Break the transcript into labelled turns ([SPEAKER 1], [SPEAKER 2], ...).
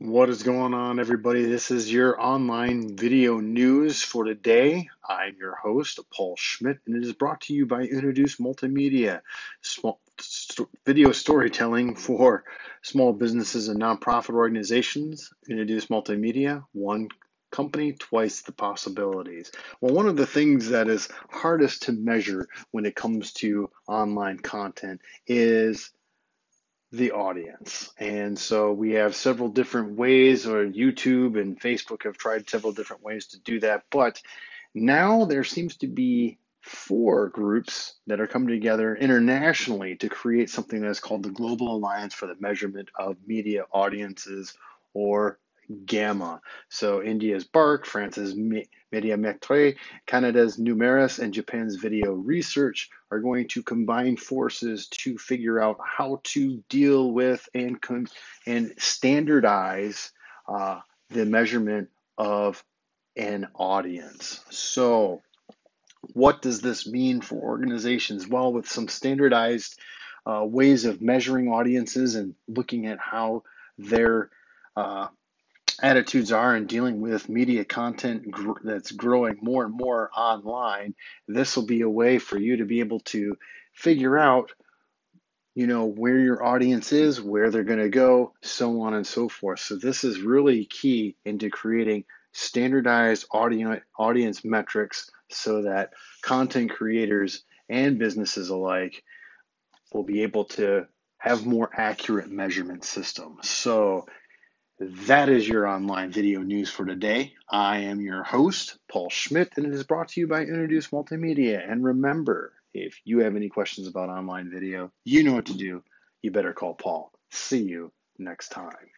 [SPEAKER 1] What is going on, everybody? This is your online video news for today. I'm your host, Paul Schmidt, and it is brought to you by Introduce Multimedia, small, st- video storytelling for small businesses and nonprofit organizations. Introduce Multimedia, one company, twice the possibilities. Well, one of the things that is hardest to measure when it comes to online content is the audience. And so we have several different ways, or YouTube and Facebook have tried several different ways to do that. But now there seems to be four groups that are coming together internationally to create something that's called the Global Alliance for the Measurement of Media Audiences, or Gamma. So India's BARC, France's Médiamétrie, Canada's Numeris, and Japan's Video Research are going to combine forces to figure out how to deal with and and standardize uh, the measurement of an audience. So, what does this mean for organizations? Well, with some standardized uh, ways of measuring audiences and looking at how they're uh, attitudes are in dealing with media content gr- that's growing more and more online, this will be a way for you to be able to figure out, you know, where your audience is, where they're going to go, so on and so forth. So this is really key into creating standardized audience audience metrics so that content creators and businesses alike will be able to have more accurate measurement systems. So that is your online video news for today. I am your host, Paul Schmidt, and it is brought to you by Introduce Multimedia. And remember, if you have any questions about online video, you know what to do. You better call Paul. See you next time.